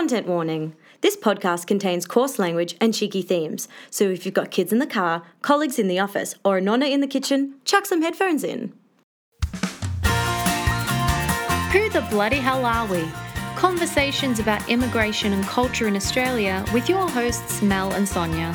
Content warning this podcast contains coarse language and cheeky themes, so if you've got kids in the car, colleagues in the office, or a nonna in the kitchen, chuck some headphones in. Who the bloody hell are we? Conversations about immigration and culture in Australia with your hosts Mel and Sonia.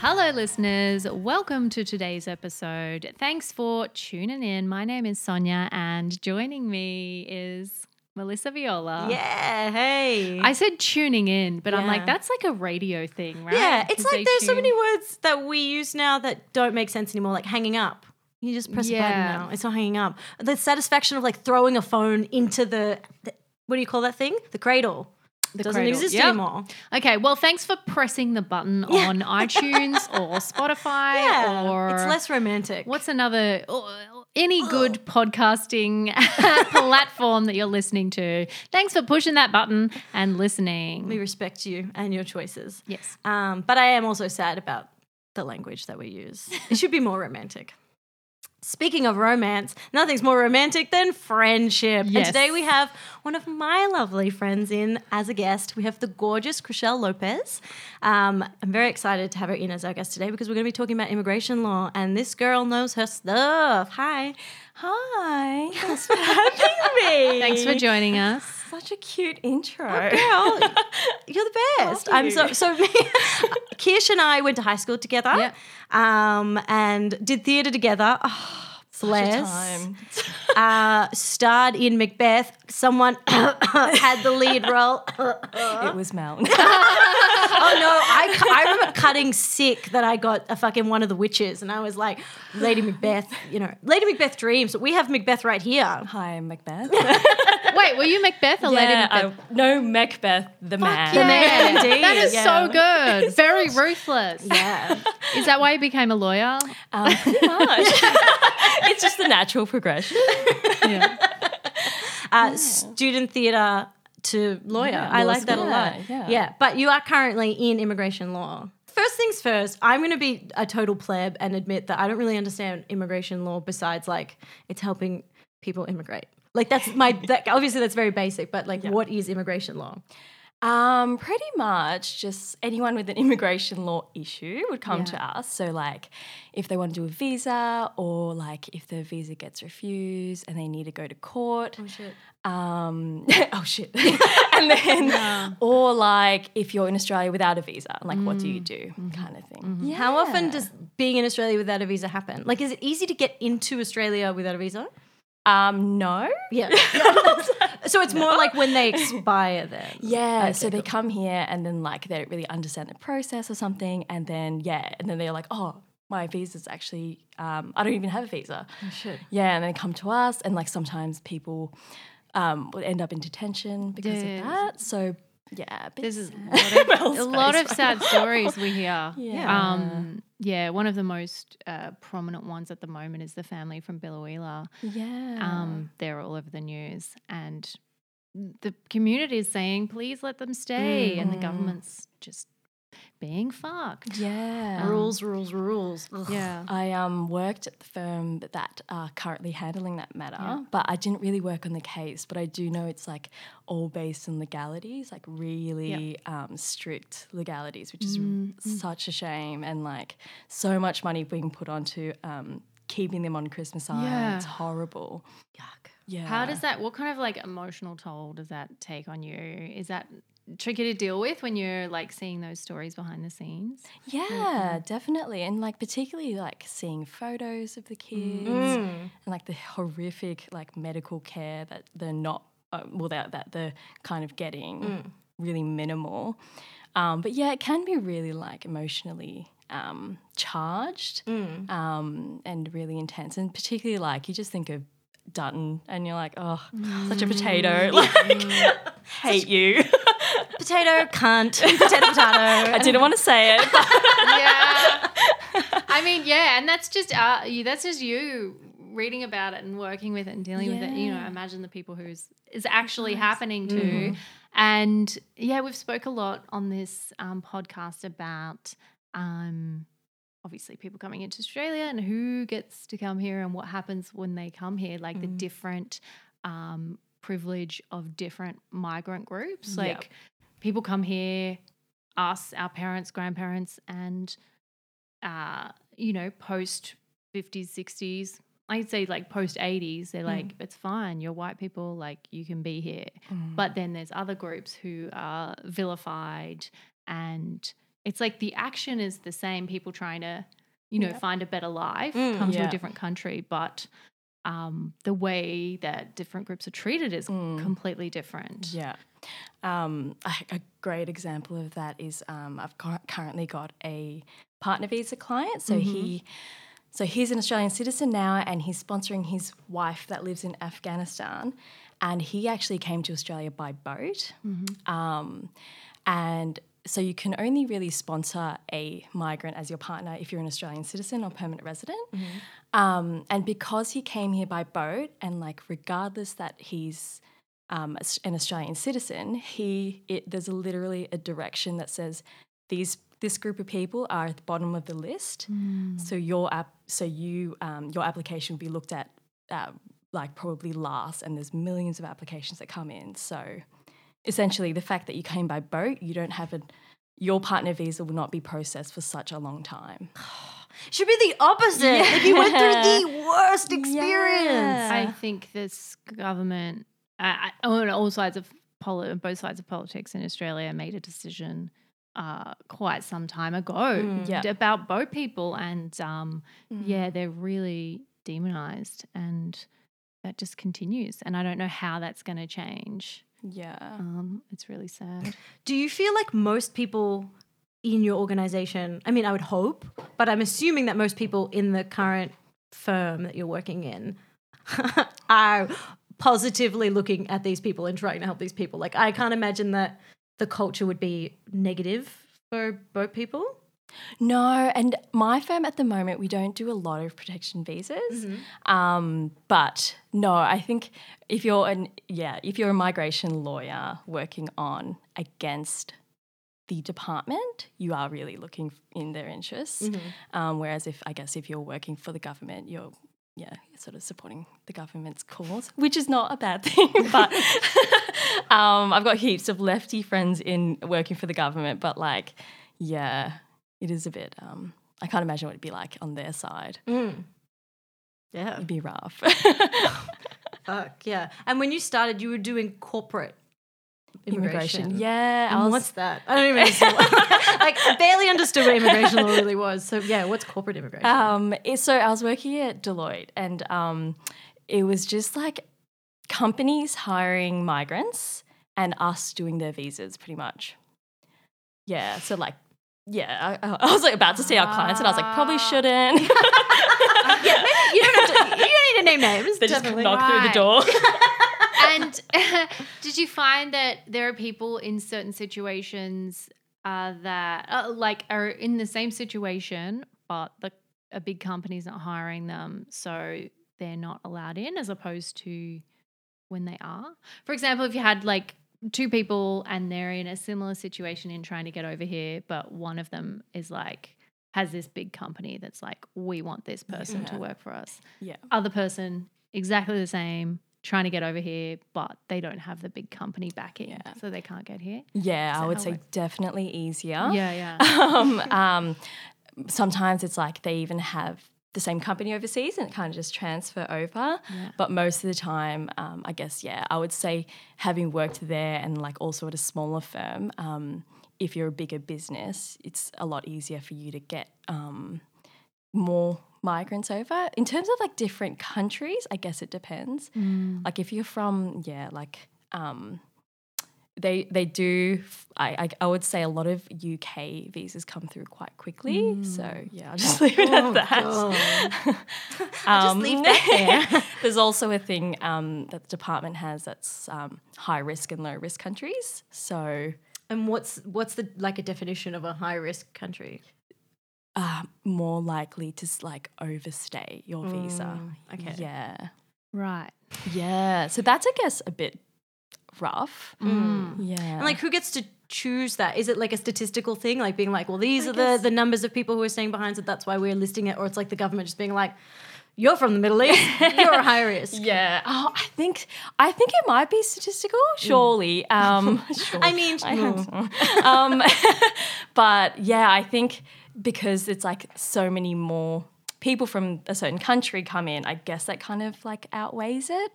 Hello, listeners. Welcome to today's episode. Thanks for tuning in. My name is Sonia, and joining me is Melissa Viola. Yeah, hey. I said tuning in, but I'm like, that's like a radio thing, right? yeah, it's like there's so many words that we use now that don't make sense anymore, like hanging up. You just press a Yeah. button now. It's not hanging up. The satisfaction of like throwing a phone into the, the what do you call that thing? The cradle. The doesn't cradle. exist Yep. anymore. Okay, well, thanks for pressing the button Yeah. on iTunes or Spotify Yeah, or it's less romantic. What's another oh, any good podcasting platform that you're listening to? Thanks for pushing that button and listening. we respect you and your choices. Yes. Um, but I am also sad about the language that we use. It should be more romantic. Speaking of romance, nothing's more romantic than friendship. And today we have one of my lovely friends in as a guest. We have the gorgeous Chriselle Lopez. Um, I'm very excited to have her in as our guest today because we're going to be talking about immigration law, and this girl knows her stuff. Hi. Hi, thanks for having me. Thanks for joining us. Such a cute intro. Girl, you're the best. I'm so so. Me, Kirsch and I went to high school together, Yep. um, and did theatre together. Oh, Such time. Uh, starred in Macbeth. Someone had the lead role. It was Mel. Oh no! I, I remember cutting sick that I got a fucking one of the witches, and I was like, Lady Macbeth. You know, Lady Macbeth dreams. We have Macbeth right here. Hi, Macbeth. Wait, were you Macbeth or Lady Macbeth? I, no, Macbeth, the man. Yeah. man, indeed, That is yeah. so good. Very ruthless. Yeah. Is that why you became a lawyer? Um, pretty much. It's just the natural progression. Yeah. uh, student theatre to lawyer. Yeah, I like that a lot. Yeah, yeah. but you are currently in immigration law. First things first, I'm going to be a total pleb and admit that I don't really understand immigration law besides like it's helping people immigrate. Like that's my that obviously that's very basic, but like what is immigration law? Um, pretty much just anyone with an immigration law issue would come to us. So like if they want to do a visa or like if the visa gets refused and they need to go to court. Oh shit. um oh shit and then or like if you're in australia without a visa like what do you do kind of thing yeah How often does being in Australia without a visa happen? Like is it easy to get into Australia without a visa? Um no Yeah. so it's more like when they expire then. yeah so they come here and then like they don't really understand the process or something and then yeah and then they're like oh my visa's actually um, i don't even have a visa shit. yeah and then they come to us and like sometimes people um, would end up in detention because Yes. of that so yeah a bit There's a lot of, a lot of sad stories we hear. Yeah. Um, yeah, one of the most uh, prominent ones at the moment is the family from Biloela. yeah Um, they're all over the news, and the community is saying, "Please let them stay," and the Mm. government's just being fucked. yeah Rules, rules, rules. Ugh. Yeah. I um, worked at the firm that are currently handling that matter, but I didn't really work on the case. But I do know it's like all based on legalities, like really um, strict legalities, which is r- such a shame. And like so much money being put onto um, keeping them on Christmas Island. Yeah. It's horrible. Yuck. Yeah. How does that? What kind of like emotional toll does that take on you? Is that tricky to deal with when you're like seeing those stories behind the scenes? Yeah, definitely. And like particularly like seeing photos of the kids and like the horrific like medical care that they're not uh, well that that they're kind of getting really minimal. Um, but yeah, it can be really like emotionally um, charged um, and really intense. And particularly like you just think of Dutton and you're like, oh, such a potato. Like, hate you. Potato, cunt, potato, potato. I didn't want to say it. But yeah. I mean, yeah, and that's just uh, you. That's just you reading about it and working with it and dealing with it. You know, imagine the people who's is actually happening to. And yeah, we've spoke a lot on this um, podcast about um, obviously people coming into Australia and who gets to come here and what happens when they come here, like the different um, privilege of different migrant groups. Yep. People come here, us, our parents, grandparents, and uh, you know, post 50s, 60s, I'd say like post 80s, they're like, it's fine. You're white people, like you can be here. But then there's other groups who are vilified and it's like the action is the same. People trying to, you know, Yeah. find a better life, Mm. come to a different country, but um, the way that different groups are treated is completely different. Yeah. Um, a, a great example of that is um, I've cur- currently got a partner visa client. So he, so he's an Australian citizen now, and he's sponsoring his wife that lives in Afghanistan, and he actually came to Australia by boat. Um, and so you can only really sponsor a migrant as your partner if you're an Australian citizen or permanent resident. Um, and because he came here by boat, and like regardless that he's um, an Australian citizen, he it, there's a, literally a direction that says these this group of people are at the bottom of the list. So your app, so you um, your application will be looked at uh, like probably last, and there's millions of applications that come in. So essentially, the fact that you came by boat, you don't have a your partner visa will not be processed for such a long time. Should be the opposite. Like you went through the worst experience. Yeah. I think this government, uh, on all sides of poli- both sides of politics in Australia, made a decision uh, quite some time ago Mm. Yeah. about boat people, and um, Mm. yeah, they're really demonized, and that just continues. And I don't know how that's going to change. Yeah. Um, it's really sad. Do you feel like most people in your organization, I mean, I would hope, but I'm assuming that most people in the current firm that you're working in are positively looking at these people and trying to help these people. Like, I can't imagine that the culture would be negative for boat people. No, and my firm at the moment, we don't do a lot of protection visas. Um, but no, I think if you're an yeah, if you're a migration lawyer working on against the department, you are really looking in their interests. Um, whereas if I guess if you're working for the government, you're yeah, sort of supporting the government's cause, which is not a bad thing. but um, I've got heaps of lefty friends in working for the government, but like, yeah, it is a bit. Um, I can't imagine what it'd be like on their side. Yeah. It'd be rough. Fuck, yeah. And when you started, you were doing corporate immigration. yeah. And was- what's that? I don't even like, I barely understood what immigration law really was. So, yeah, what's corporate immigration? Um, so I was working at Deloitte, and um, it was just like companies hiring migrants and us doing their visas, pretty much. Yeah. So like, yeah, I, I was like about to see our clients, and I was like, probably shouldn't. yeah, maybe you don't have to. You don't need to name names. they just definitely. knock through the door. And did you find that there are people in certain situations uh, that uh, like are in the same situation, but the a big company's not hiring them, so they're not allowed in, as opposed to when they are? For example, if you had like two people and they're in a similar situation in trying to get over here, but one of them is like has this big company that's like, we want this person to work for us yeah. other person exactly the same trying to get over here but they don't have the big company backing Yeah. so they can't get here Yeah, Is I would say works? definitely easier. yeah yeah um, um, sometimes it's like they even have the same company overseas and it kind of just transfer over. Yeah. But most of the time, um, I guess, yeah, I would say having worked there and like also at a smaller firm, um, if you're a bigger business, it's a lot easier for you to get um, more migrants over. In terms of like different countries, I guess it depends. Mm. Like if you're from, yeah, like um, they they do. I, I I would say a lot of UK visas come through quite quickly. So yeah, I'll just leave it Oh, at that. God. Um, leave that there. there's also a thing um, that the department has that's um, high risk and low risk countries. So And what's what's the like a definition of a high risk country? Uh, more likely to like overstay your visa. okay. Yeah. right Yeah. So that's I guess a bit rough. Mm. Yeah. And like, who gets to choose that? Is it like a statistical thing, like being like, well, these are the the numbers of people who are staying behind, so that's why we're listing it, or it's like the government just being like, you're from the Middle East. You're a high risk. Yeah. Oh, I think I think it might be statistical. Surely. Um, sure. I mean, I mm. hope um, but yeah, I think because it's like so many more people from a certain country come in, I guess that kind of like outweighs it.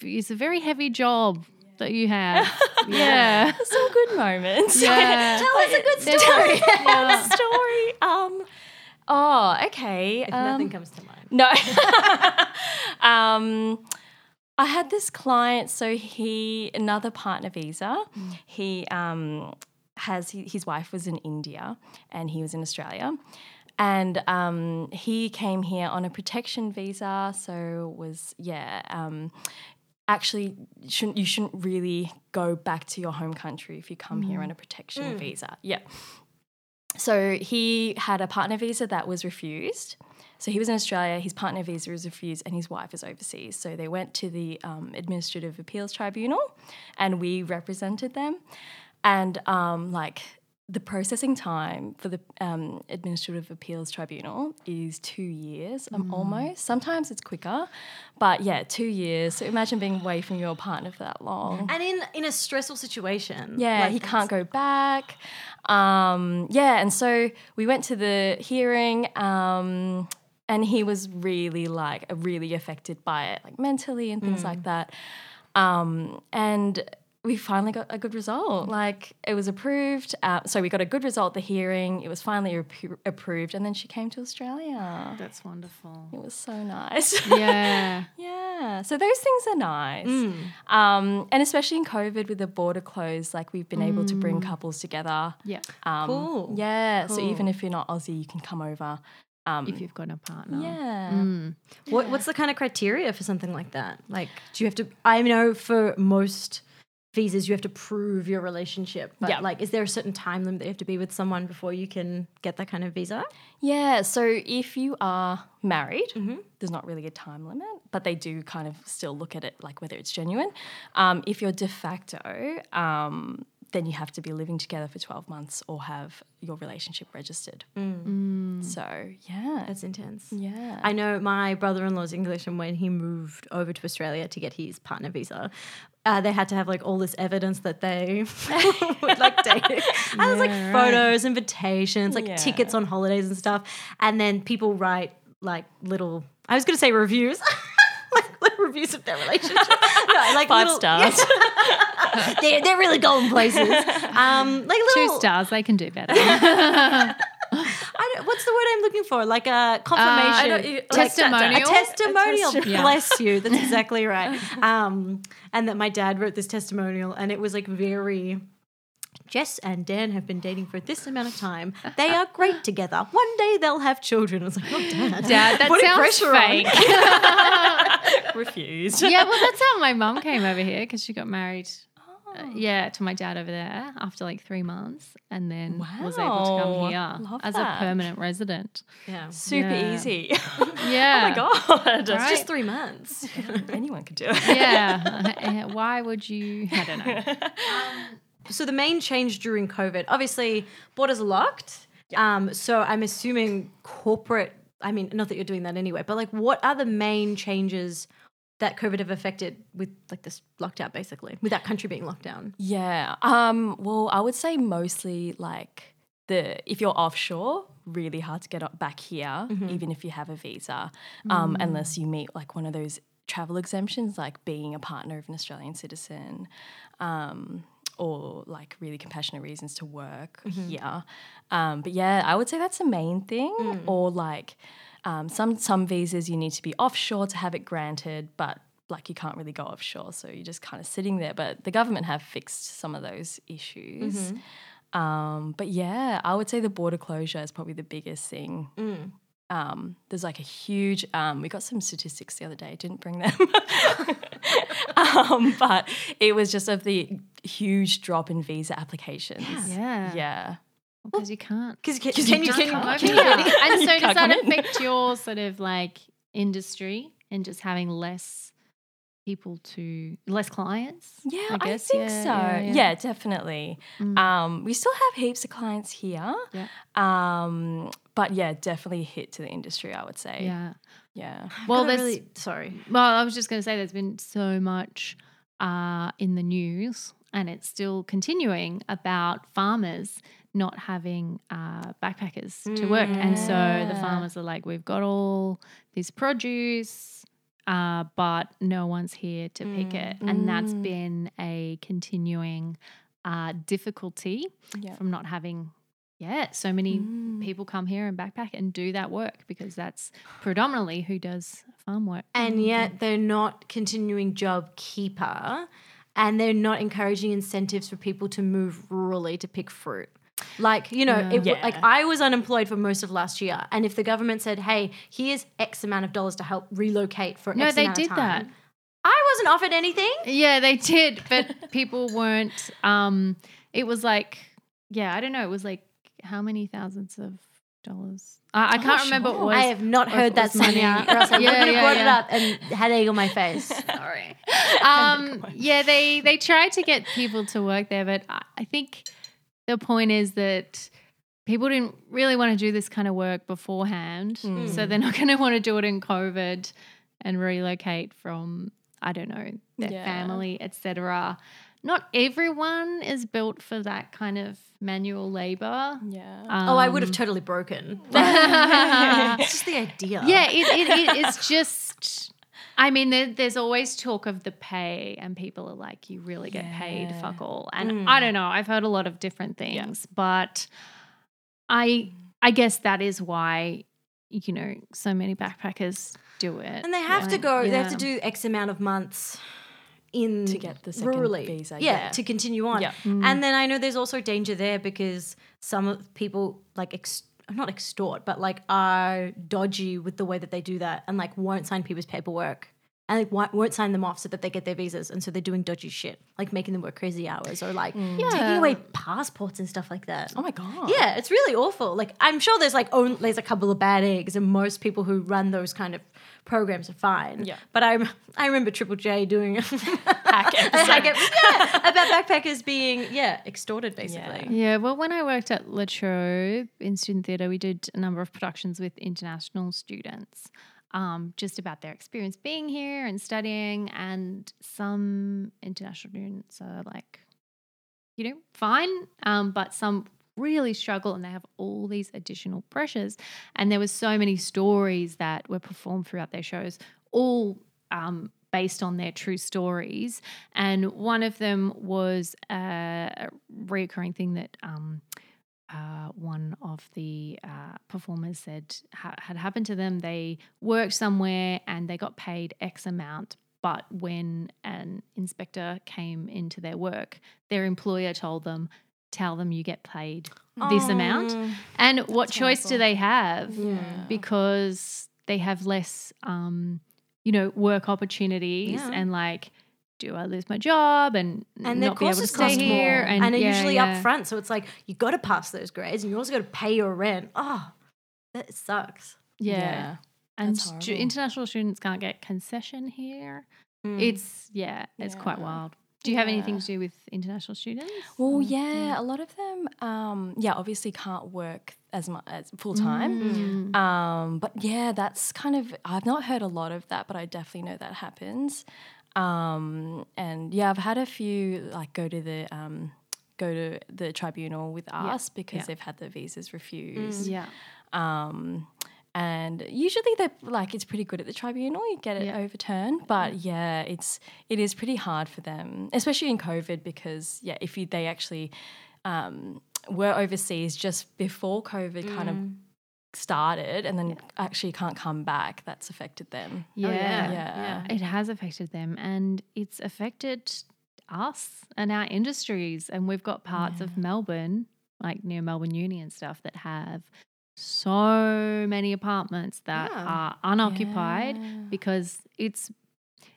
It's a very heavy job that you have. yeah. Some good moments. Yeah. Tell us a good story. Tell a story. Um, oh, okay. if um, nothing comes to mind. No. um, I had this client, so he another partner visa. He um, has he, his wife was in India and he was in Australia, and um, he came here on a protection visa. So was yeah. Um, actually, shouldn't you shouldn't really go back to your home country if you come here on a protection visa. Yeah. So he had a partner visa that was refused. So he was in Australia, his partner visa was refused, and his wife is overseas. So they went to the um, Administrative Appeals Tribunal, and we represented them. And um, like the processing time for the um, Administrative Appeals Tribunal is two years, um, almost. Sometimes it's quicker, but yeah, two years. So imagine being away from your partner for that long. And in in a stressful situation, Yeah, like he can't go back. Um, yeah, and so we went to the hearing, um, and he was really like really affected by it, like mentally and things like that. Um, and we finally got a good result. Like it was approved. Uh, so we got a good result. The hearing, it was finally appro- approved, and then she came to Australia. That's wonderful. It was so nice. Yeah. Yeah, so those things are nice. Um, and especially in COVID with the border closed, like we've been able to bring couples together. Yeah. Um, Cool. Yeah, so even if you're not Aussie, you can come over. Um, If you've got a partner. yeah. Mm. What, what's the kind of criteria for something like that? Like, do you have to? I know for most visas, you have to prove your relationship. But Yeah. like, is there a certain time limit that you have to be with someone before you can get that kind of visa? Yeah, so if you are married, Mm-hmm. there's not really a time limit, but they do kind of still look at it like whether it's genuine. Um, if you're de facto, um, then you have to be living together for 12 months or have your relationship registered. So, yeah. That's intense. yeah. I know my brother-in-law's English, and when he moved over to Australia to get his partner visa, uh, they had to have like all this evidence that they were like dating. And there's like right. photos, invitations, like Yeah. tickets on holidays and stuff. And then people write like little. I was going to say reviews. like little reviews of their relationship. No, like Five little- stars. they're, they're really going places. Um, like Two stars, they can do better. I don't, what's the word I'm looking for? Like a confirmation. don't- you- Like, testimonial? A testimonial. A testi- Yeah. Bless you. That's exactly right. Um, and that my dad wrote this testimonial, and it was like very. Jess and Dan have been dating for this amount of time. They are great together. One day they'll have children. I was like, oh, Dad. Dad, that Putting sounds pressure on. fake. Refused. yeah, well, that's how my mum came over here because she got married. Uh, Oh. yeah, to my dad over there after like three months, and then was able to come here Love as that. a permanent resident. Yeah. Super Yeah. easy. Yeah. oh my god. Right. Just three months. Anyone could do it. yeah. Why would you? I don't know. So the main change during COVID, obviously, borders are locked. Um, so I'm assuming corporate. I mean, not that you're doing that anyway, but like, what are the main changes that COVID have affected with like this lockdown, basically, with that country being locked down? Yeah. Um, well, I would say mostly like the if you're offshore, really hard to get back here, even if you have a visa, um, unless you meet like one of those travel exemptions, like being a partner of an Australian citizen. Um, or like really compassionate reasons to work here, um, but yeah, I would say that's the main thing. Or like um, some some visas you need to be offshore to have it granted, but like you can't really go offshore, so you're just kind of sitting there. But the government have fixed some of those issues. Um, but yeah, I would say the border closure is probably the biggest thing. Um, there's like a huge. Um, we got some statistics the other day. Didn't bring them, um, but it was just of the huge drop in visa applications. Yeah. Yeah. Because you can't. Because can, you can you can't can, come you can here. you- And so You does that come in. affect your sort of like industry and just having less people to less clients? Yeah, I I, think yeah, so. yeah, Yeah, yeah. definitely. Mm. Um, we still have heaps of clients here. Yeah. Um, but yeah, definitely hit to the industry. I would say. Yeah. Yeah. Well, there's really, sorry. Well, I was just going to say there's been so much uh, in the news, and it's still continuing about farmers not having uh, backpackers to work. And so the farmers are like, we've got all this produce, uh, but no one's here to pick it. And that's been a continuing uh, difficulty Yeah. from not having. Yeah, so many Mm. people come here and backpack and do that work because that's predominantly who does farm work. And yet they're not continuing job keeper and they're not encouraging incentives for people to move rurally to pick fruit. Like, you know, it, Yeah. like I was unemployed for most of last year. And if the government said, hey, here's X amount of dollars to help relocate for No, X they did that. I wasn't offered anything. Yeah, they did, but people weren't. Um, it was like, yeah, I don't know. It was like how many thousands of dollars? I, I Oh, can't remember what it sure. was. I have not heard that, money. Sonia, or else I Yeah, would have yeah, brought yeah. it up and had egg on my face. Sorry. Um, yeah, they they tried to get people to work there, but I, I think the point is that people didn't really want to do this kind of work beforehand, Mm. so they're not going to want to do it in COVID and relocate from I don't know their Yeah. family, etc. Not everyone is built for that kind of manual labor. Yeah. oh, I would have Um, totally broken. it's just the idea. Yeah, it, it, it is just. I mean, there, there's always talk of the pay, and people are like, "You really get paid, Yeah. fuck all." And Mm. I don't know. I've heard a lot of different things, but I, I guess that is why, you know, so many backpackers do it, And they have to go, they have to do X amount of months in To get the second rurally. visa, Yeah, yeah. to continue on. Yeah. Mm. And then I know there's also danger there because some of people like ex- not extort, but like are dodgy with the way that they do that and like won't sign people's paperwork. And like won't- won't sign them off so that they get their visas, and so they're doing dodgy shit, like making them work crazy hours or like mm. taking Yeah. away passports and stuff like that. oh my god. Yeah, it's really awful. Like I'm sure there's like own, there's a couple of bad eggs, and most people who run those kind of programs are fine. Yeah. But I I remember Triple J doing a Hack episode. hack ep- yeah, about backpackers being yeah extorted basically. Yeah, well, when I worked at La Trobe in student theatre, we did a number of productions with international students, um, just about their experience being here and studying. And some international students are like, you know, fine, um, but some really struggle and they have all these additional pressures. And there were so many stories that were performed throughout their shows, all um, based on their true stories. And one of them was a, a reoccurring thing that um, uh, one of the uh, performers said ha- had happened to them. They worked somewhere and they got paid X amount. But when an inspector came into their work, their employer told them, tell them you get paid this amount. And what choice do they have? Yeah. Because they have less, um, you know, work opportunities Yeah. and like, do I lose my job and, And their not be able to stay cost here? more, and, they're yeah, usually yeah. up front, so it's like you got to pass those grades, and you also got to pay your rent. Oh, that sucks. Yeah. Yeah. And stu- international students can't get concession here. Mm. It's, yeah, it's quite wild. Do you have anything to do with international students? Well, Or- yeah, a lot of them, um, yeah, obviously can't work as much as full time. Mm. Um, but yeah, that's kind of I've not heard a lot of that, but I definitely know that happens. Um, and yeah, I've had a few like go to the um, go to the tribunal with us because yeah. they've had their visas refused. Yeah. Um, and usually they're like it's pretty good at the tribunal. You get it Yeah. overturned, but yeah, it's it is pretty hard for them, especially in COVID because yeah, if you they actually um, were overseas just before COVID kind of started, and then actually can't come back, that's affected them. Yeah. yeah. Yeah. It has affected them and it's affected us and our industries. And we've got parts of Melbourne, like near Melbourne Uni and stuff, that have so many apartments that Yeah. are unoccupied Yeah. because it's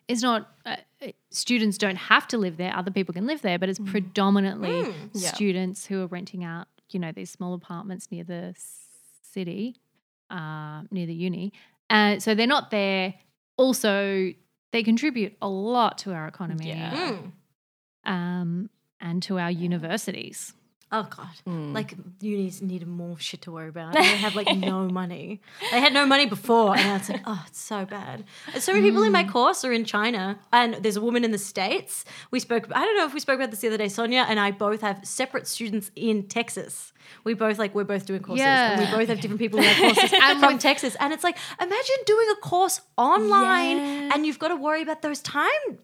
it's not uh, students don't have to live there other people can live there but it's predominantly Mm. Yeah. students who are renting out you know these small apartments near the s- city uh, near the uni uh, so they're not there also they contribute a lot to our economy Yeah. Mm. um, and to our universities Oh god, Mm. like unis needed more shit to worry about. They have like no money. They had no money before, and it's like, oh, it's so bad. And so many people in my Mm. course are in China, and there's a woman in the states. We spoke. I don't know if we spoke about this the other day. Sonia and I both have separate students in Texas. We both like we're both doing courses, and we Yeah. both have different people in our courses and from Texas. And it's like, imagine doing a course online, Yeah. and you've got to worry about those time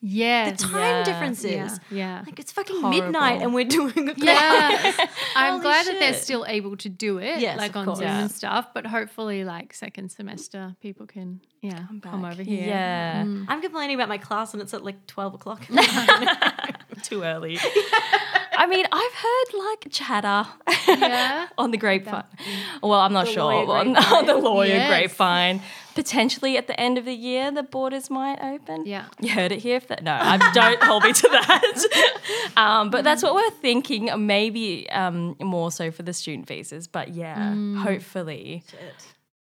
Yeah. the time Yeah. differences. Yeah. Yeah. Like it's fucking Horrible. midnight and we're doing a class. Yeah. I'm Holy glad that they're still able to do it, Yes, like on course. Zoom Yeah. and stuff. But hopefully, like second semester, people can yeah come, back. over here. Yeah. Mm. I'm complaining about my class and it's at like 12 o'clock. Too early. I mean, I've heard like chatter Yeah. on the grapevine. Well, I'm not The sure. On, on the lawyer Yes. grapevine. Potentially at the end of the year, the borders might open. Yeah. You heard it here. If that, no, I don't hold me to that. um, but that's what we're thinking. Maybe um, more so for the student visas. But yeah, hopefully.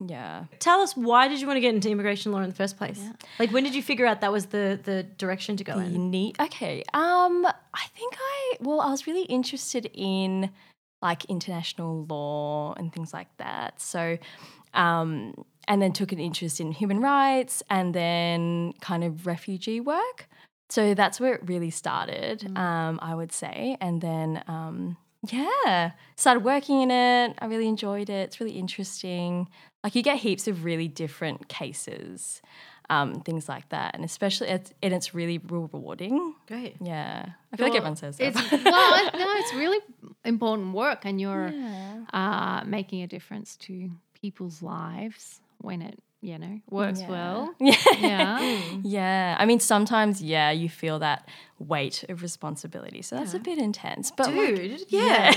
Yeah. Tell us why did you want to get into immigration law in the first place? Like when did you figure out that was the the direction to go The in? neat. Okay. Um, I think I well, I was really interested in like international law and things like that. So, um, and then took an interest in human rights and then kind of refugee work. So that's where it really started. Um, I would say, and then um, yeah, started working in it. I really enjoyed it. It's really interesting. Like you get heaps of really different cases, um, things like that, and especially it's, and it's really rewarding. Great. Yeah, I feel like everyone says that. It's well, no, it's really important work, and you're uh, making a difference to people's lives when it you know works Yeah. well. yeah. Yeah. Yeah, I mean, sometimes, yeah, you feel that weight of responsibility. So that's a bit intense. But like, Dude, yeah.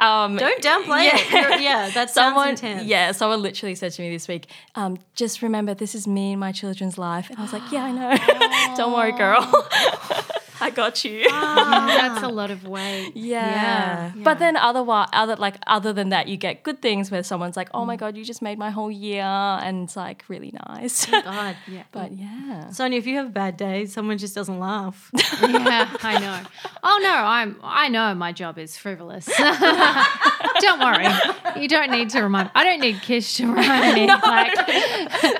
Um, Don't downplay Yeah. it. You're- yeah, that someone, sounds intense. yeah, someone literally said to me this week, um, just remember this is me and my children's life. And I was like, yeah, I know. Don't worry, girl. I got you. That's a ah. lot of weight. Yeah. Yeah. But then otherwise other like other than that you get good things where someone's like, "Oh my mm. god, you just made my whole year." And it's like really nice. God. Yeah. but yeah. Sonia, if you have a bad day, someone just doesn't laugh. yeah, I know. Oh no, I'm. I know my job is frivolous. don't worry. You don't need to remind. I don't need Kish to remind me. Like,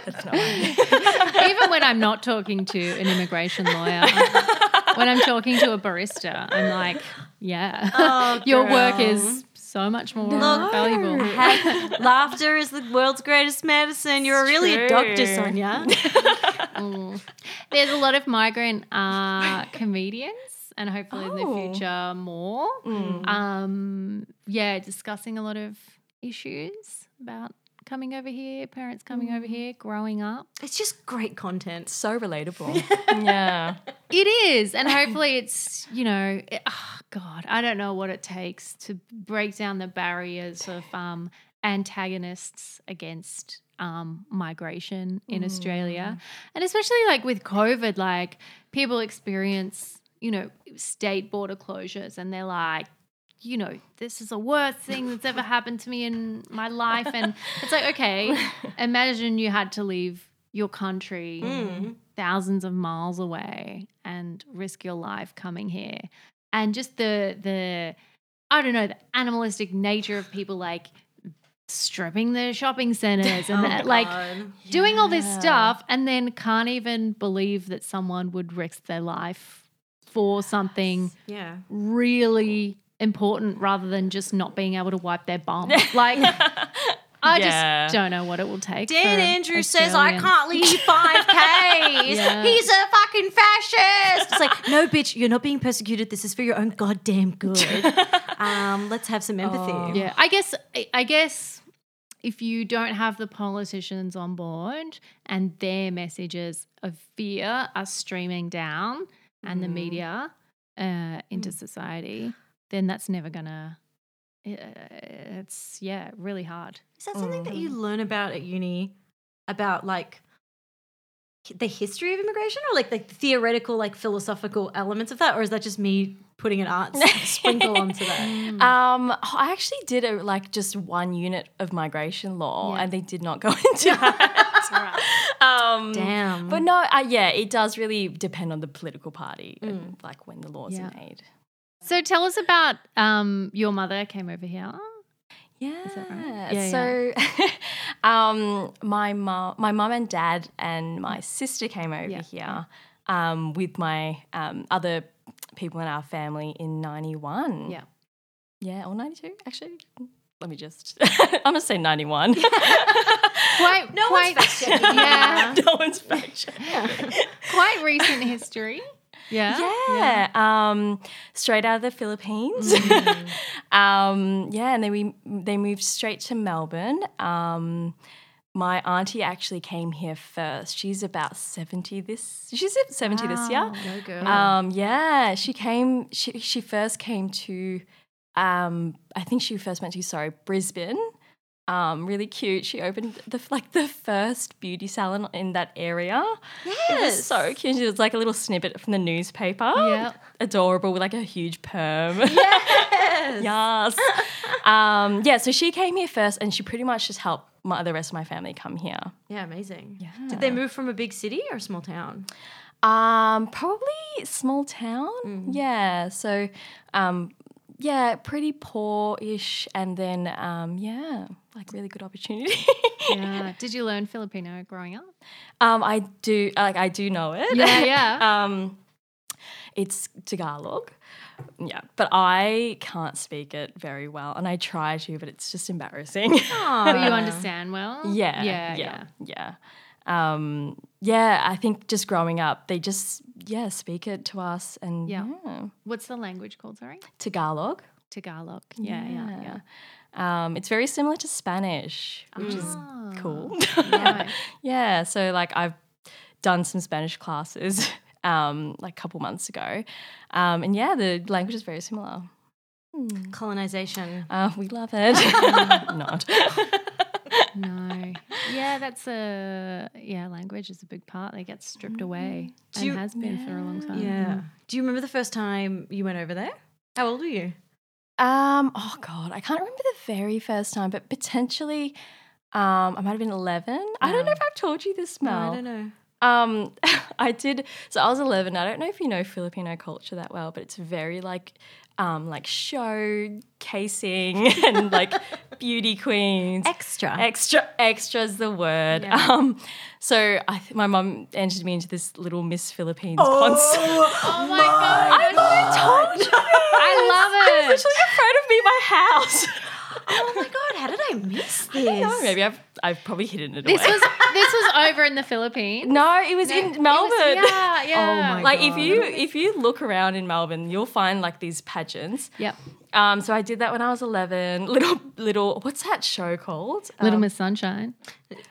That's not right. even when I'm not talking to an immigration lawyer, when I'm talking to a barista, I'm like, yeah, Oh, your work is so much more valuable. Heck, laughter is the world's greatest medicine. You're really a doctor, true. Sonia. There's a lot of migrant uh, comedians, and hopefully in the Oh. future more. Um, yeah, discussing a lot of issues about coming over here, parents coming over here, growing up. It's just great content. so relatable. yeah. It is, and hopefully it's you know, it, oh God, I don't know what it takes to break down the barriers of um, antagonists against um, migration in Australia, and especially like with COVID, like people experience you know state border closures, and they're like. You know, this is the worst thing that's ever happened to me in my life. And it's like, okay, imagine you had to leave your country mm. thousands of miles away and risk your life coming here and just the the i don't know the animalistic nature of people like stripping the shopping centers and oh, that, like doing all this stuff and then can't even believe that someone would risk their life for something Yeah. really important rather than just not being able to wipe their bum like I Yeah. just don't know what it will take. Dan for Andrews says I can't leave you 5Ks. Yeah. He's a fucking fascist. It's like, no, bitch, you're not being persecuted. This is for your own goddamn good. Um, let's have some empathy. Yeah, I guess I- I guess if you don't have the politicians on board and their messages of fear are streaming down and the media uh, into society, then that's never gonna. uh, It's yeah, really hard. Is that something that you learn about at uni? About like the history of immigration, or like the theoretical, like philosophical elements of that, or is that just me putting an art sprinkle onto that? Um, I actually did a, like just one unit of migration law, Yeah. and they did not go into that. um, Damn. But no, uh, yeah, it does really depend on the political party and like when the laws Yeah. are made. So tell us about um, your mother came over here. Yeah. that right? Yeah, so, um, my mom, my mum and dad, and my sister came over Yeah, here um, with my um, other people in our family in '91. Yeah. Yeah, or '92 actually. Let me just. I'm gonna say '91. Quite, No quite, one's fact-checking yeah, no one's fact checking. quite recent history. Yeah. Yeah, um, straight out of the Philippines. Mm. um, yeah, and then we they moved straight to Melbourne. Um, my auntie actually came here first. She's about seventy this. She's at seventy this year. Go girl. Um, yeah, she came. She she first came to. Um, I think she first went to sorry Brisbane. Um, really cute. She opened the like the first beauty salon in that area. It was so cute. It was like a little snippet from the newspaper. Yeah, Adorable with like a huge perm. Yes. yes. um, yeah, so she came here first and she pretty much just helped my, the rest of my family come here. Yeah, amazing. Yeah. Did they move from a big city or a small town? Um, probably small town. Mm. Yeah. So, um, yeah, pretty poor-ish, and then um, yeah, like really good opportunity. yeah. Did you learn Filipino growing up? um, I do like I do know it. Yeah, yeah. um, it's Tagalog. Yeah, but I can't speak it very well, and I try to, but it's just embarrassing. but you understand well. Yeah, Yeah. yeah, yeah. Um, yeah, I think just growing up, they just yeah speak it to us, and Yeah. yeah, What's the language called? Sorry. Tagalog. Tagalog. Yeah. Yeah. Yeah. Um, it's very similar to Spanish, which is Ah, cool. right. yeah, so like I've done some Spanish classes um, like a couple months ago, um, and yeah, the language is very similar. Colonization. Uh, we love it. Not. No. Yeah, that's a yeah. Language is a big part. They get stripped away and you- has been for a long time. Yeah. Do you remember the first time you went over there? How old were you? Um, oh god, I can't remember the very first time, but potentially, um, I might have been eleven. I don't know if I've told you this, No, I don't know. Um, I did. So I was eleven. I don't know if you know Filipino culture that well, but it's very like, um, like showcasing and like beauty queens. Extra. Extra, extra is the word. Yeah. Um, so I th- my mum entered me into this little Miss Philippines concert. Oh my god! I I told you. I love it. Literally in front of me, my house. Oh my god, how did I miss this? No, maybe I've I've probably hidden it This away. was this was over in the Philippines. no, it was It in was- Melbourne. yeah, yeah. my like if you if you look around in Melbourne, you'll find like these pageants. Yep. Um, so I did that when I was eleven. Little little what's that show called? Little Um, Miss Sunshine.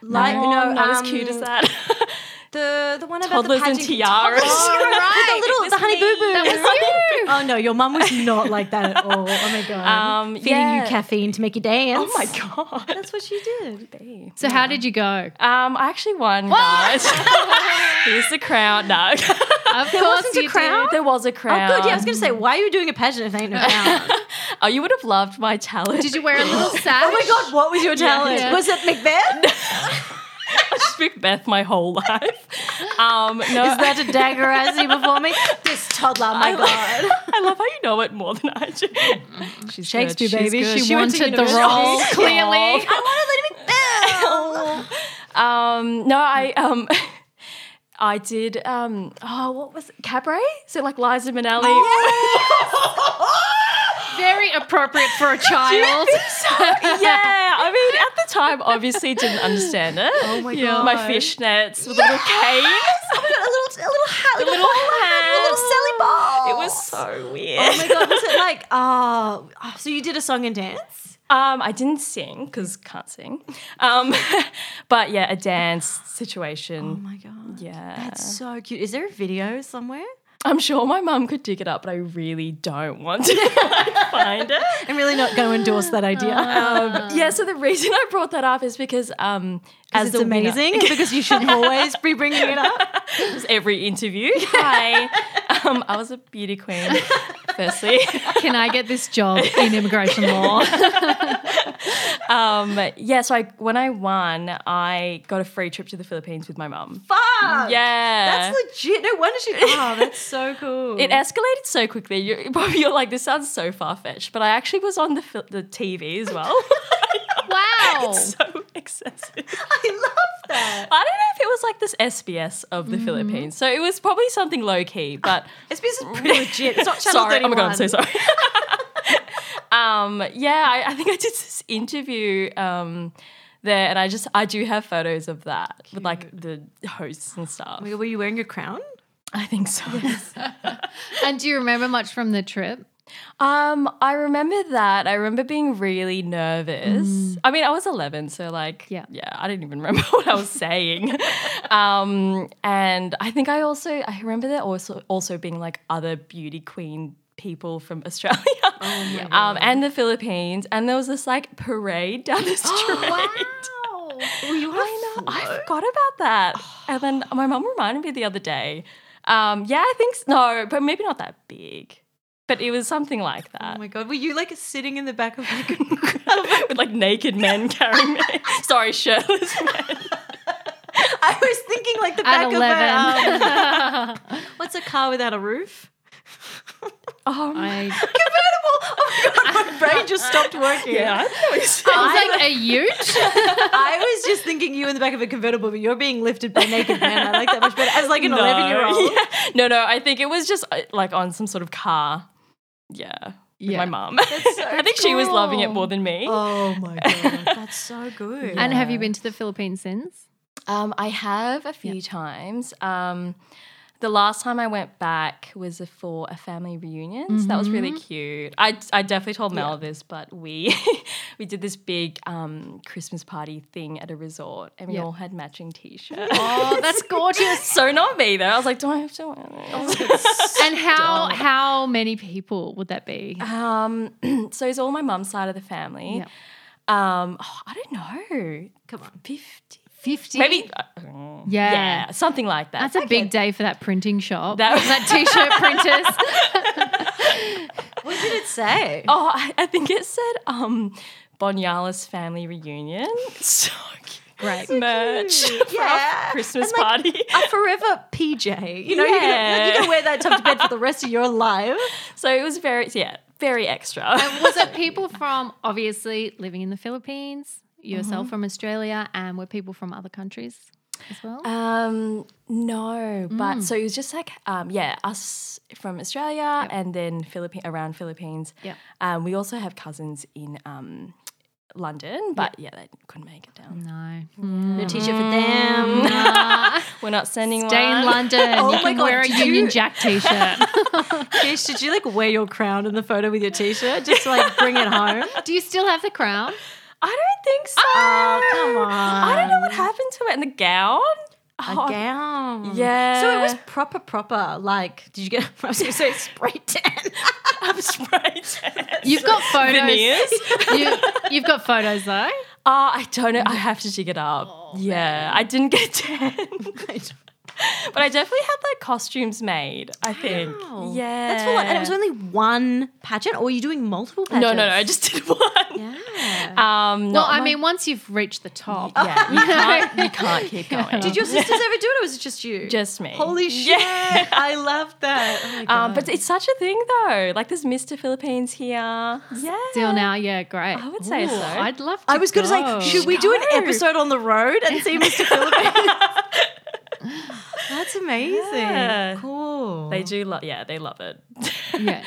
like, no, no, not um, as cute as that. The the one about Toddlers the and tiaras. Oh, right. the little the honey boo boo. That was you. Oh no, your mum was not like that at all. Oh my god. Um, Feeding yeah. you caffeine to make you dance. oh my god. That's what she did. So how did you go? Um, I actually won, guys. Here's the crown. No, Of There course wasn't a you crown? there was a crown. Oh good. Yeah, I was gonna say, why are you doing a pageant if there ain't no crown? Oh, you would have loved my talent. Did you wear a little sash? oh my god, what was your talent? yeah. Was it Macbeth? I speak Beth my whole life. Um, no, Is that a dagger I see before me? This toddler, my I, god. love, I love how you know it more than I do. She's Shakespeare, good, she's baby. good. She went to wanted the role, clearly. I wanted Macbeth. Um, no, I um, I did. Um, oh, what was it? Cabaret? So like Liza Minnelli. Very appropriate for a child. yeah, I mean, at the time, obviously didn't understand it. Oh my god. My fishnets with a little cane, a little, a little hat, a little hat, a little silly ball. It was so weird. Oh my god, was it like oh, oh, so you did a song and dance? Um, I didn't sing because can't sing. Um, but yeah, a dance situation. Oh my god. yeah, That's so cute. Is there a video somewhere? I'm sure my mum could dig it up, but I really don't want to find it. I'm really not going to endorse that idea. Um, yeah, so the reason I brought that up is because um, As it's winner. amazing because you should always be bringing it up. Every interview. Hi, um, I was a beauty queen. Firstly, Can I get this job in immigration law? um, yeah. So I, when I won, I got a free trip to the Philippines with my mum. Fuck. Yeah, That's legit. No wonder she. Oh, that's so cool. It escalated so quickly. You're, you're like, this sounds so far fetched, but I actually was on the the TV as well. wow. It's so excessive. I love that. I don't know if it was like this SBS of the Philippines, so it was probably something low key, but SBS is pretty legit. It's not Channel sorry. 31. Oh my god, I'm so sorry. um, yeah, I, I think I did this interview um, there, and I just I do have photos of that with like the hosts and stuff. Were you wearing your crown? I think so. And do you remember much from the trip? Um, I remember that. I remember being really nervous. I mean, I was 11, so like, Yeah. yeah, I didn't even remember what I was saying. um, and I think I also I remember there also also being like other beauty queen people from Australia, um, and the Philippines, and there was this like parade down the street. Wow. Well, you I know. I forgot about that. And then my mum reminded me the other day. Um, yeah, I think s- no, but maybe not that big. But it was something like that. Oh my god. Were you like sitting in the back of like With like naked men carrying me. Sorry, shirtless men. I was thinking like the At back 11. of a um, what's a car without a roof? Um, I, Convertible. Oh my god, my brain just stopped working. yeah, I don't know what. I was like, a ute? I was just thinking you in the back of a convertible, but you're being lifted by naked men. I like that much better. As like an No, 11 year old. yeah. No, no, I think it was just uh, like on some sort of car. Yeah. With Yeah. my mum. I think she was loving it more than me. Oh my god, that's so good. And have you been to the Philippines since? Um, I have a few times. Um, the last time I went back was for a family reunion. So that was really cute. I, I definitely told Mel this, but we we did this big um, Christmas party thing at a resort, and we Yeah. all had matching t-shirts. Oh, that's gorgeous. so not me though. I was like, do I have to wear this? And how how many people would that be? Um, so it's all my mum's side of the family. Yeah. Um, oh, I don't know. Come on. 50? 50? Maybe. uh, Yeah. yeah, something like that. That's a big day for that printing shop. That- That, t-shirt printers. What did it say? Oh, I, I think it said um Bonyala's family reunion. So cute. Great. Merch for Yeah. our Christmas like, party. A forever PJ. You know, you're, gonna, Yeah. you're gonna wear that top to bed for the rest of your life. so it was very yeah, very extra. And was it people from obviously living in the Philippines, yourself from Australia, and were people from other countries as well? Um, no, but so it was just like um, yeah, us from Australia and then Philippine around Philippines. Yeah, Um, we also have cousins in um London, but yeah, they couldn't make it down. no. No t-shirt for them. Nah. We're not sending Stay one. in London. Oh you my can God, wear a did Union you- Jack t-shirt. Kish, did you like wear your crown in the photo with your t-shirt just to like bring it home? Do you still have the crown? I don't think so. Oh, come on. I don't know what happened to it. And the gown? A Oh, gown. Yeah. So it was proper, proper. Like, did you get? I was going to say spray tan. I'm sprayed. You've got photos. Veneers. You, you've got photos though. Oh, I don't know. I have to dig it up. Oh, yeah, I didn't get tan. but I definitely had like costumes made, I think. Wow. Yeah. That's full on. And it was only one pageant, or were you doing multiple pageants? No, no, no. I just did one. Yeah. Um, Well, I my- mean, once you've reached the top, yeah, you can't, you can't keep going. Did your sisters ever do it, or was it just you? Just me. Holy shit! Yeah. I love that. Oh. Um, but it's such a thing though. Like there's Mr. Philippines here. Yeah. still now, yeah, great. I would say Ooh, so. I'd love to. I was going to say, should we do an episode on the road and see Mr. Philippines? That's amazing. Yeah. Cool. They do love. Yeah, they love it. Yeah.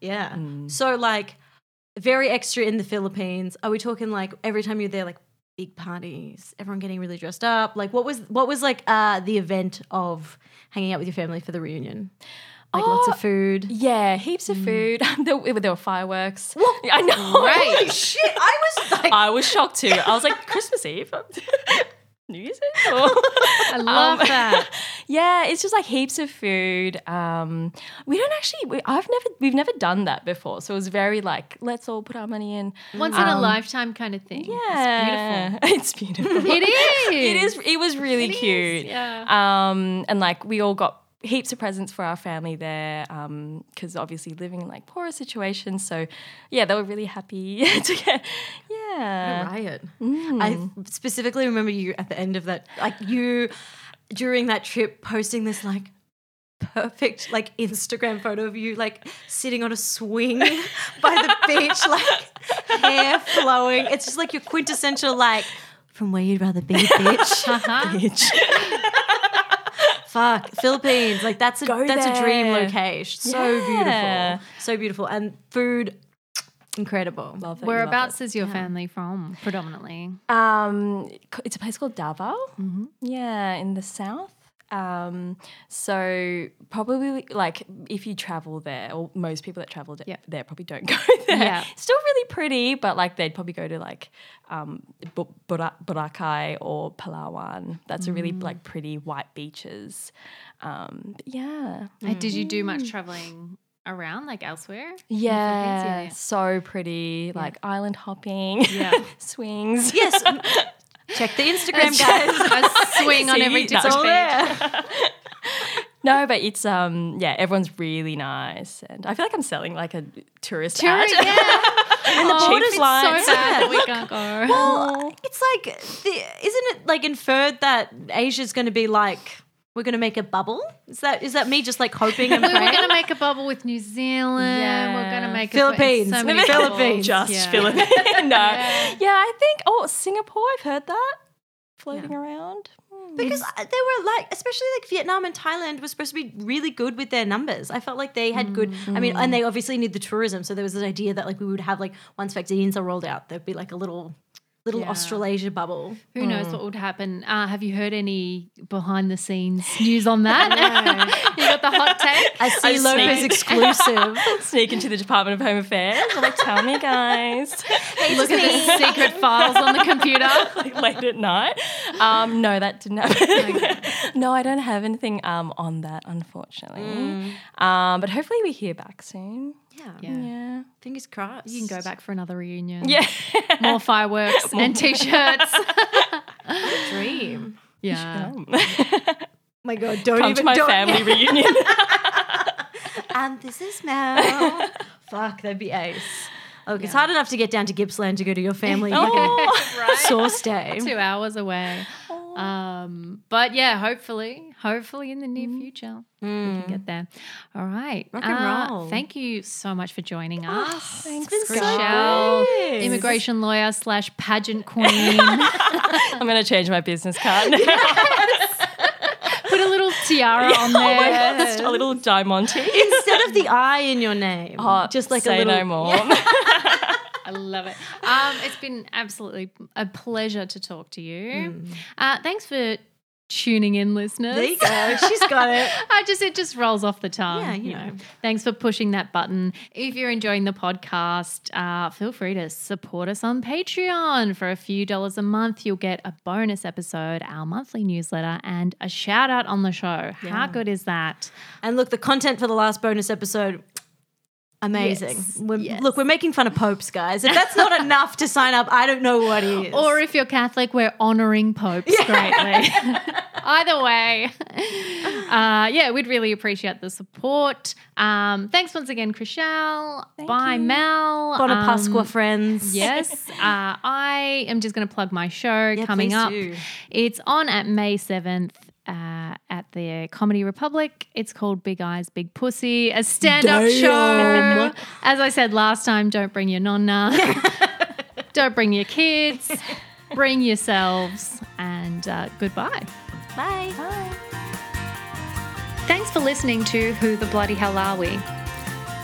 Yeah. Mm. So like very extra in the Philippines. Are we talking like every time you're there, like big parties, everyone getting really dressed up? Like what was what was like uh the event of hanging out with your family for the reunion? Like lots Oh, of food. Yeah, heaps of food. there, were- there were fireworks. I know. Right. Holy shit! I was like I was shocked too. I was like, Christmas Eve. New Year's Eve? Or- I love Um, that. yeah, it's just like heaps of food. Um, we don't actually. We, I've never. We've never done that before, so it was very like let's all put our money in. Once in a lifetime kind of thing. Yeah, it's beautiful. It's beautiful. It is. it is. It was really It is, cute. yeah. Um, and like we all got heaps of presents for our family there because obviously living in like poorer situations. So yeah, they were really happy to get. Yeah. riot. Mm. I specifically remember you at the end of that, like you during that trip posting this like perfect like Instagram photo of you like sitting on a swing by the beach, like hair flowing. It's just like your quintessential like from where you'd rather be, bitch. Bitch. Fuck, Philippines. Like that's a Go that's a dream location. So Yeah. beautiful. So beautiful. And food incredible. Love that you love Whereabouts it. is your family from, predominantly? Um, it's a place called Davao. Yeah, in the south. Um, so probably like if you travel there, or most people that travel there probably don't go there. Yeah. Still really pretty, but like they'd probably go to like um, Bu- Bora- Boracay or Palawan. That's a really like pretty white beaches. Um, yeah. Uh, Did you do much traveling around, like elsewhere? the Yeah, so pretty, like island hopping, Yeah. swings. Yes. Check the Instagram, guys. A swing on every it's different all there. no, but it's um yeah, everyone's really nice, and I feel like I'm selling like a tourist Tour- ad. yeah. and the Oh, it's flights. so bad we can't go. Well, it's like, the, isn't it like inferred that Asia's going to be like, we're going to make a bubble? Is that is that me just like hoping and we were praying? going to make a bubble with New Zealand. Yeah. We're going to make Philippines. A, so many Philippines. bubbles. Just Yeah. Philippines. no, yeah. I think oh Singapore. I've heard that floating around. Hmm. because uh, they were like, especially like Vietnam and Thailand were supposed to be really good with their numbers. I felt like they had good. I mean, and they obviously need the tourism, so there was this idea that like we would have like once vaccines are rolled out, there'd be like a little little Yeah. Australasia bubble. Who knows what would happen? Uh, have you heard any behind the scenes news on that? you got the hot take? I see I Lopez exclusive. Sneak into the Department of Home Affairs. I'm like, tell me, guys. Look at the secret files on the computer. like late at night. Um, no, that didn't happen. no, I don't have anything um, on that, unfortunately. Um, but hopefully we hear back soon. Yeah. Yeah. Yeah. fingers crossed. You can go back for another reunion. Yeah. More fireworks and t-shirts. Dream. yeah. my God, don't Come even to my don't- family reunion. And this is Mel. Fuck, that'd be ace. Oh, it's hard enough to get down to Gippsland to go to your family oh. sauce day. Two hours away. Um, but yeah, hopefully, hopefully in the near future we can get there. All right. Rock and Uh, roll. thank you so much for joining us. Thanks, been so Rochelle, immigration lawyer slash pageant queen. I'm going to change my business card. Put a little tiara on there. Just a little diamante. Instead of the I in your name, Oh, just like say a little. no more. I love it. Um, it's been absolutely a pleasure to talk to you. Uh, thanks for tuning in, listeners. There you go. She's got it. I just it just rolls off the tongue. Yeah, you know. Thanks for pushing that button. If you're enjoying the podcast, uh, feel free to support us on Patreon. For a few dollars a month, you'll get a bonus episode, our monthly newsletter, and a shout out on the show. How good is that? And look, the content for the last bonus episode. Amazing. Yes, We're, yes. Look, we're making fun of popes, guys. If that's not enough to sign up, I don't know what is. Or if you're Catholic, we're honoring popes greatly. Either way, uh, yeah, we'd really appreciate the support. Um, thanks once again, Chriselle. Bye, you. Mel. Bona Um, Pasqua, friends. Yes, uh, I am just going to plug my show Yeah, coming up. do. It's on at May 7th uh, at the Comedy Republic. It's called Big Eyes, Big Pussy, a stand up show. As I said last time, don't bring your nonna, don't bring your kids, bring yourselves, and uh, goodbye. Bye. Thanks for listening to Who the Bloody Hell Are We?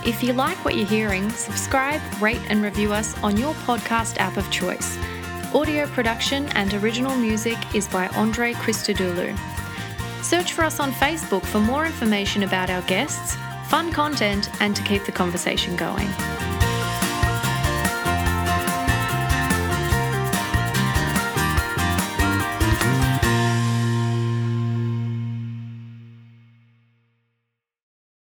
If you like what you're hearing, subscribe, rate, and review us on your podcast app of choice. Audio production and original music is by Andre Christodoulou. Search for us on Facebook for more information about our guests, fun content, and to keep the conversation going.